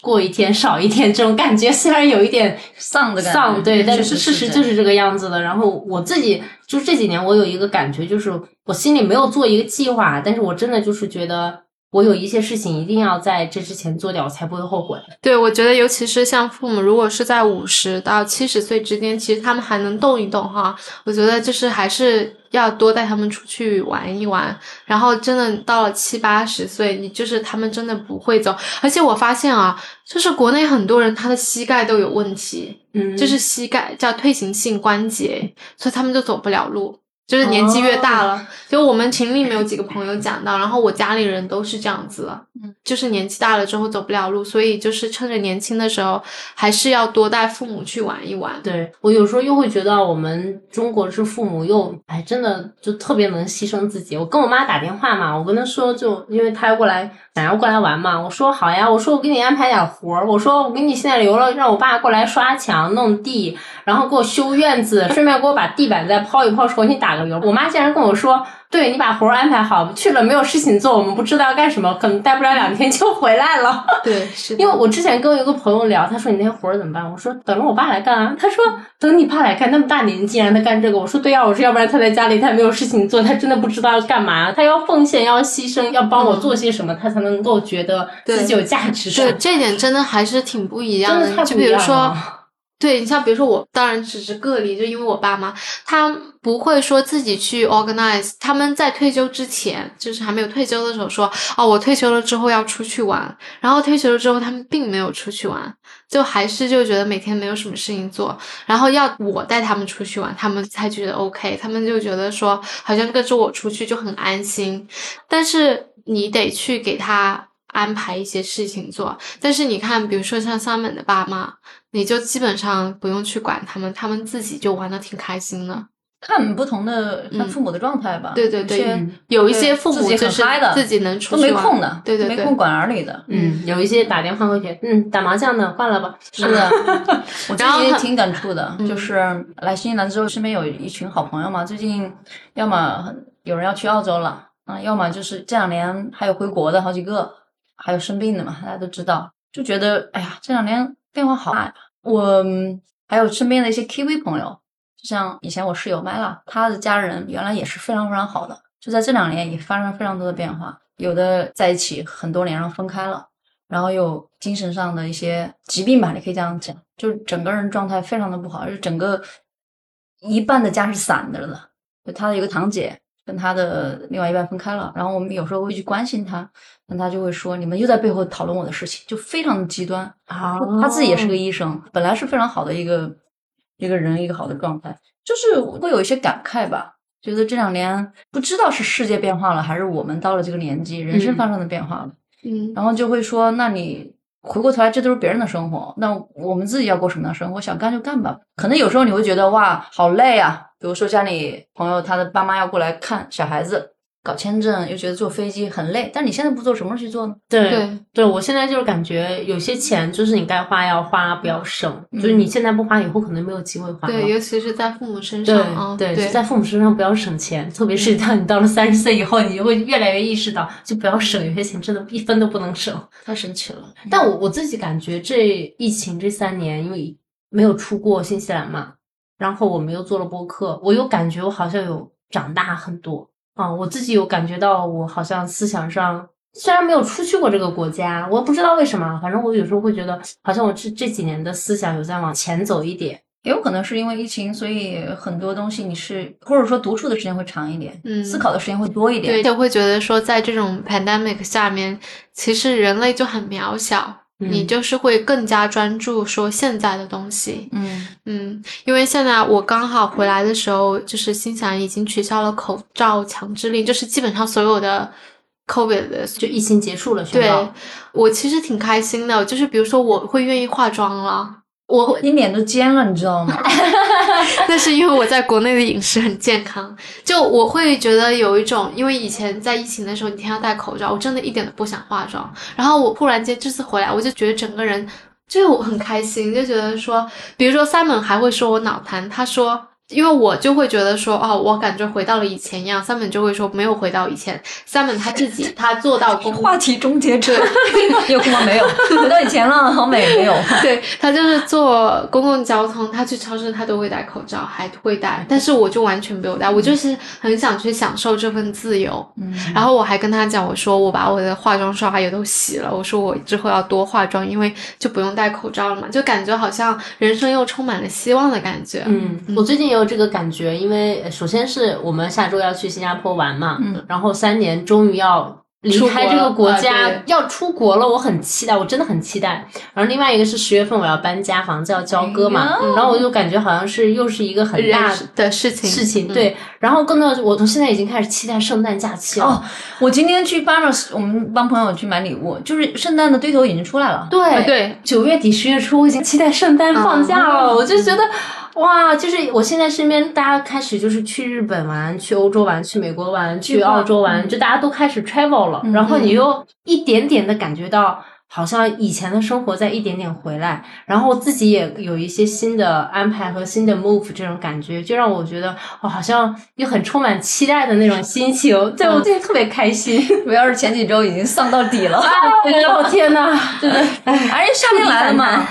S3: 过一天少一天，这种感觉虽然有一点
S2: 丧的感
S3: 觉，丧对，但
S2: 是
S3: 事实就是这个样子的。然后我自己就这几年，我有一个感觉，就是我心里没有做一个计划，但是我真的就是觉得。我有一些事情一定要在这之前做掉，我才不会后悔。
S1: 对，我觉得尤其是像父母，如果是在五十到七十岁之间，其实他们还能动一动哈。我觉得就是还是要多带他们出去玩一玩。然后真的到了七八十岁，你就是他们真的不会走。而且我发现啊，就是国内很多人他的膝盖都有问题，嗯，就是膝盖叫退行性关节，所以他们就走不了路。就是年纪越大了，就我们群里面有几个朋友讲到，然后我家里人都是这样子了，嗯，就是年纪大了之后走不了路，所以就是趁着年轻的时候，还是要多带父母去玩一玩。
S3: 对我有时候又会觉得我们中国是父母又哎，真的就特别能牺牲自己。我跟我妈打电话嘛，我跟她说，就因为她要过来。想要过来玩嘛？我说好呀。我说我给你安排点活儿。我说我给你现在留了，让我爸过来刷墙、弄地，然后给我修院子，顺便给我把地板再抛一抛，重新打个油。我妈竟然跟我说。对你把活儿安排好，去了没有事情做，我们不知道要干什么，可能待不了两天就回来了。
S1: 对，<laughs> 是
S3: 因为我之前跟一个朋友聊，他说你那些活儿怎么办？我说等着我爸来干啊。他说等你爸来干，那么大年纪让他干这个。我说对呀，我说要不然他在家里他没有事情做，他真的不知道要干嘛，他要奉献，要牺牲，要帮我做些什么，他才能够觉得自己有价值。
S1: 对，这点真的还是挺不一样的。就比如说。对你像比如说我，当然只是个例，就因为我爸妈，他不会说自己去 organize。他们在退休之前，就是还没有退休的时候说，哦，我退休了之后要出去玩。然后退休了之后，他们并没有出去玩，就还是就觉得每天没有什么事情做。然后要我带他们出去玩，他们才觉得 OK。他们就觉得说，好像跟着我出去就很安心。但是你得去给他。安排一些事情做，但是你看，比如说像三本的爸妈，你就基本上不用去管他们，他们自己就玩的挺开心的。
S2: 看不同的看父母的状态吧。
S1: 对对对，有一些父母就是自己能出
S2: 去都没空的，
S1: 对对对，
S2: 没空管儿女的。
S3: 嗯，有一些打电话过去，嗯，打麻将呢，换了吧。
S2: 是的，<laughs> 我最近挺感触的，就是来新西兰之后，身边有一群好朋友嘛，最近要么有人要去澳洲了，啊，要么就是这两年还有回国的好几个。还有生病的嘛，大家都知道，就觉得哎呀，这两年变化好大呀。我还有身边的一些 KV 朋友，就像以前我室友麦拉，他的家人原来也是非常非常好的，就在这两年也发生非常多的变化。有的在一起很多年，然后分开了，然后又精神上的一些疾病吧，你可以这样讲，就整个人状态非常的不好，就整个一半的家是散的了。就他的一个堂姐，跟他的另外一半分开了，然后我们有时候会去关心他，那他就会说你们又在背后讨论我的事情，就非常的极端。
S3: 啊，
S2: 他自己也是个医生，本来是非常好的一个一个人，一个好的状态，就是会有一些感慨吧。觉得这两年不知道是世界变化了，还是我们到了这个年纪，人生发生的变化了。
S1: 嗯，
S2: 然后就会说，那你回过头来，这都是别人的生活，那我们自己要过什么样的生活？想干就干吧。可能有时候你会觉得哇，好累啊。比如说家里朋友他的爸妈要过来看小孩子。搞签证又觉得坐飞机很累，但你现在不做，什么时候去做呢？
S3: 对对，我现在就是感觉有些钱就是你该花要花，不要省。就是你现在不花，以后可能没有机会花。
S1: 对，尤其是在父母身上，
S3: 对，在父母身上不要省钱，特别是当你到了三十岁以后，你就会越来越意识到，就不要省，有些钱真的一分都不能省。
S2: 太神奇了！
S3: 但我我自己感觉这疫情这三年，因为没有出过新西兰嘛，然后我们又做了播客，我又感觉我好像有长大很多。啊，我自己有感觉到，我好像思想上虽然没有出去过这个国家，我不知道为什么，反正我有时候会觉得，好像我这这几年的思想有在往前走一点。
S2: 也有可能是因为疫情，所以很多东西你是或者说独处的时间会长一点，嗯，思考的时间会多一点，
S1: 对，就会觉得说，在这种 pandemic 下面，其实人类就很渺小。你就是会更加专注说现在的东西，
S2: 嗯
S1: 嗯，因为现在我刚好回来的时候，就是心想已经取消了口罩强制令，就是基本上所有的 COVID 的
S3: 就疫情结束了，
S1: 对我其实挺开心的，就是比如说我会愿意化妆了。我
S2: 你脸都尖了，你知道吗？<laughs>
S1: 那是因为我在国内的饮食很健康，就我会觉得有一种，因为以前在疫情的时候，你天天戴口罩，我真的一点都不想化妆。然后我忽然间这次回来，我就觉得整个人就很开心，就觉得说，比如说 Simon 还会说我脑瘫，他说。因为我就会觉得说，哦，我感觉回到了以前一样。三本就会说没有回到以前。三本他自己他做到公 <laughs>
S2: 话题终结者，有吗？<laughs> 没有，回到以前了，好美，没有。<laughs>
S1: 对他就是坐公共交通，他去超市他都会戴口罩，还会戴。但是我就完全没有戴，我就是很想去享受这份自由。
S2: 嗯。
S1: 然后我还跟他讲，我说我把我的化妆刷也都洗了，我说我之后要多化妆，因为就不用戴口罩了嘛，就感觉好像人生又充满了希望的感觉。
S3: 嗯，我最近有。这个感觉，因为首先是我们下周要去新加坡玩嘛，
S2: 嗯，
S3: 然后三年终于要离开这个国家，要出国了，我很期待，我真的很期待。然后另外一个是十月份我要搬家，房子要交割嘛，然后我就感觉好像是又是一个很大
S1: 的事情，
S3: 事情对。然后更多，我从现在已经开始期待圣诞假期了。哦，
S2: 我今天去 Barnes，我们帮朋友去买礼物，就是圣诞的堆头已经出来了。
S3: 对
S1: 对，
S3: 九月底十月初，我已经期待圣诞放假了，我就觉得。哇，就是我现在身边大家开始就是去日本玩，去欧洲玩，去美国玩，去澳洲玩，就大家都开始 travel 了。然后你又一点点的感觉到，好像以前的生活在一点点回来，然后自己也有一些新的安排和新的 move，这种感觉就让我觉得，哦，好像又很充满期待的那种心情，对我最近特别开心。<laughs>
S2: 我要是前几周已经丧到底了，
S3: 我天呐，<laughs> 真的，
S2: 而且夏天来了嘛。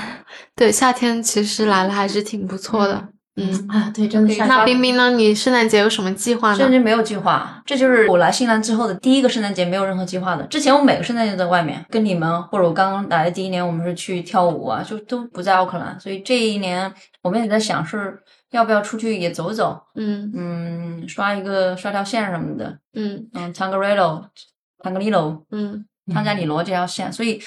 S1: 对，夏天其实来了还是挺不错的。
S3: 嗯啊，对，真的。
S1: 那冰冰呢？你圣诞节有什么计划呢？
S2: 圣诞节没有计划，这就是我来新西兰之后的第一个圣诞节，没有任何计划的。之前我每个圣诞节在外面跟你们，或者我刚刚来的第一年，我们是去跳舞啊，就都不在奥克兰。所以这一年我们也在想，是要不要出去也走走？
S1: 嗯
S2: 嗯，刷一个刷条线什么的。
S1: 嗯
S2: 嗯，Tangerilo，Tangerilo，
S1: 嗯。
S2: 汤加里罗这条线，所以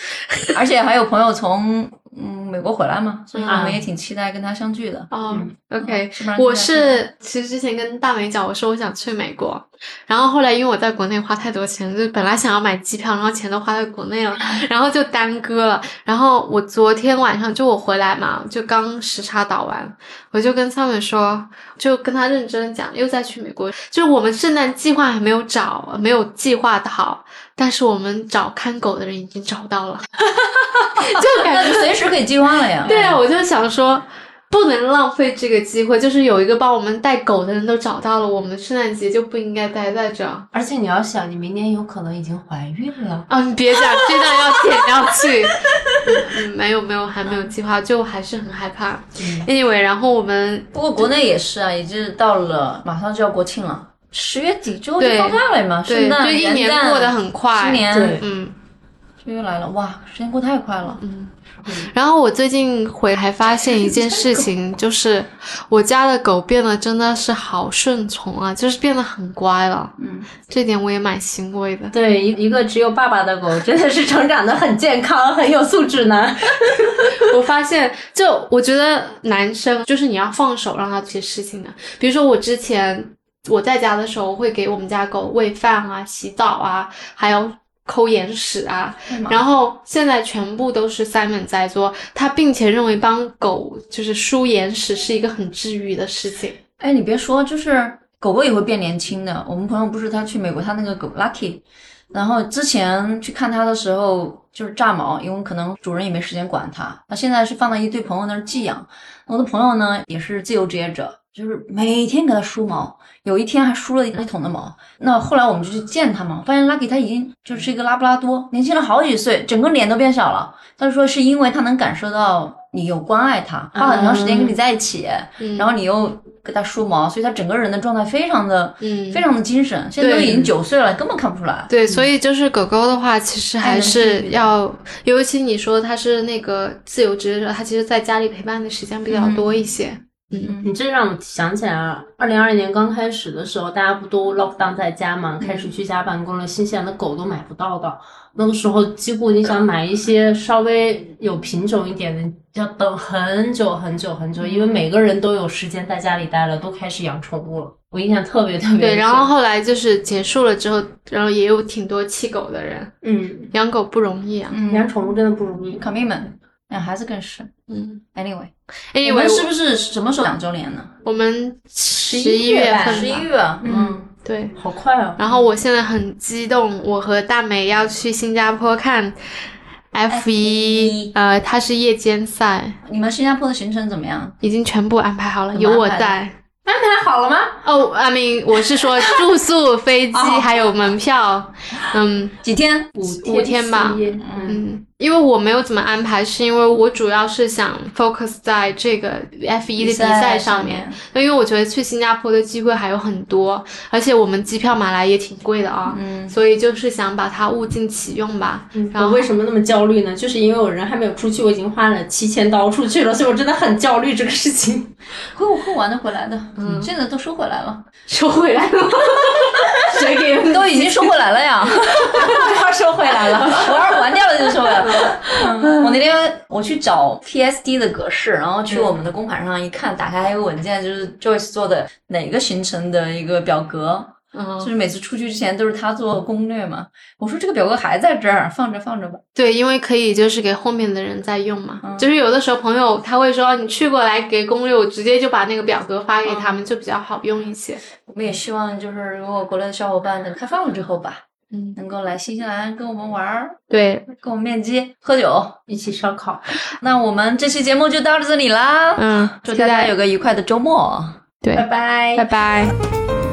S2: 而且还有朋友从嗯美国回来嘛，所以我们也挺期待跟他相聚的。
S1: 哦，OK，我是其实之前跟大美讲，我说我想去美国，然后后来因为我在国内花太多钱，就本来想要买机票，然后钱都花在国内了，然后就耽搁了。然后我昨天晚上就我回来嘛，就刚时差倒完，我就跟他们说，就跟他认真讲，又再去美国，就是我们圣诞计划还没有找，没有计划的好。但是我们找看狗的人已经找到了，<laughs> 就感觉
S2: 随时可以计划了呀。
S1: 对啊，我就想说，不能浪费这个机会。就是有一个帮我们带狗的人都找到了，我们圣诞节就不应该待在这。
S3: 而且你要想，你明年有可能已经怀孕了
S1: 啊！你别讲，这段要剪掉去。<laughs> 嗯，没有没有，还没有计划，就还是很害怕。Anyway，然后我们
S2: 不过国内也是啊，已经到了马上就要国庆了。十月底之后就放假了嘛，圣诞、
S1: 就一年过得很快。
S2: 新年，
S1: 嗯，
S2: 又来了，哇，时间过太快了。
S1: 嗯。然后我最近回还发现一件事情，<laughs> 就是我家的狗变得真的是好顺从啊，就是变得很乖了。嗯，这点我也蛮欣慰的。
S3: 对，一一个只有爸爸的狗，真的是成长的很健康，很有素质呢。<laughs>
S1: 我发现，就我觉得男生就是你要放手让他做些事情的，比如说我之前我在家的时候，会给我们家狗喂饭啊、洗澡啊，还有。抠眼屎啊，然后现在全部都是 Simon 在做，他并且认为帮狗就是梳眼屎是一个很治愈的事情。
S2: 哎，你别说，就是狗狗也会变年轻的。我们朋友不是他去美国，他那个狗 Lucky，然后之前去看他的时候就是炸毛，因为可能主人也没时间管它。那现在是放到一堆朋友那儿寄养。我的朋友呢也是自由职业者。就是每天给它梳毛，有一天还梳了一桶的毛。那后来我们就去见它嘛，发现 Lucky 它已经就是一个拉布拉多，年轻了好几岁，整个脸都变小了。他说是因为他能感受到你有关爱他，花很长时间跟你在一起，然后你又给它梳毛，所以它整个人的状态非常的，嗯，非常的精神。现在都已经九岁了，根本看不出来。
S1: 对，所以就是狗狗的话，其实还是要，尤其你说它是那个自由职业者，它其实在家里陪伴的时间比较多一些。
S3: 嗯，你这让我想起来了，二零二二年刚开始的时候，大家不都 lock down 在家嘛，开始居家办公了，新西兰的狗都买不到的。那个时候，几乎你想买一些稍微有品种一点的，要等很久很久很久，因为每个人都有时间在家里待了，都开始养宠物了。我印象特别特别
S1: 对。然后后来就是结束了之后，然后也有挺多弃狗的人。
S3: 嗯，
S1: 养狗不容易啊，
S3: 养宠物真的不容易
S2: ，commitment。养孩子更是，
S1: 嗯
S2: ，anyway，anyway，我们是不是什么时候两周年呢？
S1: 我们十一月份，
S2: 十一月，嗯，
S1: 对，
S3: 好快啊！
S1: 然后我现在很激动，我和大美要去新加坡看 F 一，呃，它是夜间赛。
S2: 你们新加坡的行程怎么样？
S1: 已经全部安排好了，有我在。
S3: 安排好了吗？
S1: 哦，I mean，我是说住宿、飞机还有门票，嗯，
S2: 几天？
S1: 五五天吧，嗯。因为我没有怎么安排，是因为我主要是想 focus 在这个 F 一的比赛上面。因为我觉得去新加坡的机会还有很多，而且我们机票买来也挺贵的啊。嗯。所以就是想把它物尽其用吧。
S3: 嗯。我为什么那么焦虑呢？就是因为我人还没有出去，我已经花了七千刀出去了，所以我真的很焦虑这个事情。<laughs>
S2: 会会玩得回来的。嗯。现在都收回来了。<laughs>
S1: 收回来了。<laughs>
S3: 谁给？
S2: 都已经收回来了呀。<laughs>
S3: 这话收回来了。
S2: 我要是还掉了就收回来了。我那天我去找 PSD 的格式，然后去我们的公盘上一看，打开一个文件，就是 Joyce 做的哪个行程的一个表格，就是每次出去之前都是他做攻略嘛。我说这个表格还在这儿放着放着吧。
S1: 对，因为可以就是给后面的人在用嘛。就是有的时候朋友他会说你去过来给攻略，我直接就把那个表格发给他们，就比较好用一些。
S2: 我们也希望就是如果国内的小伙伴等开放了之后吧。嗯，能够来新西兰跟我们玩儿，
S1: 对，
S2: 跟我们面基、喝酒、
S3: 一起烧烤。
S2: 那我们这期节目就到这里啦。嗯，祝大家有个愉快的周末。
S1: 对，
S3: 拜拜，
S1: 拜拜。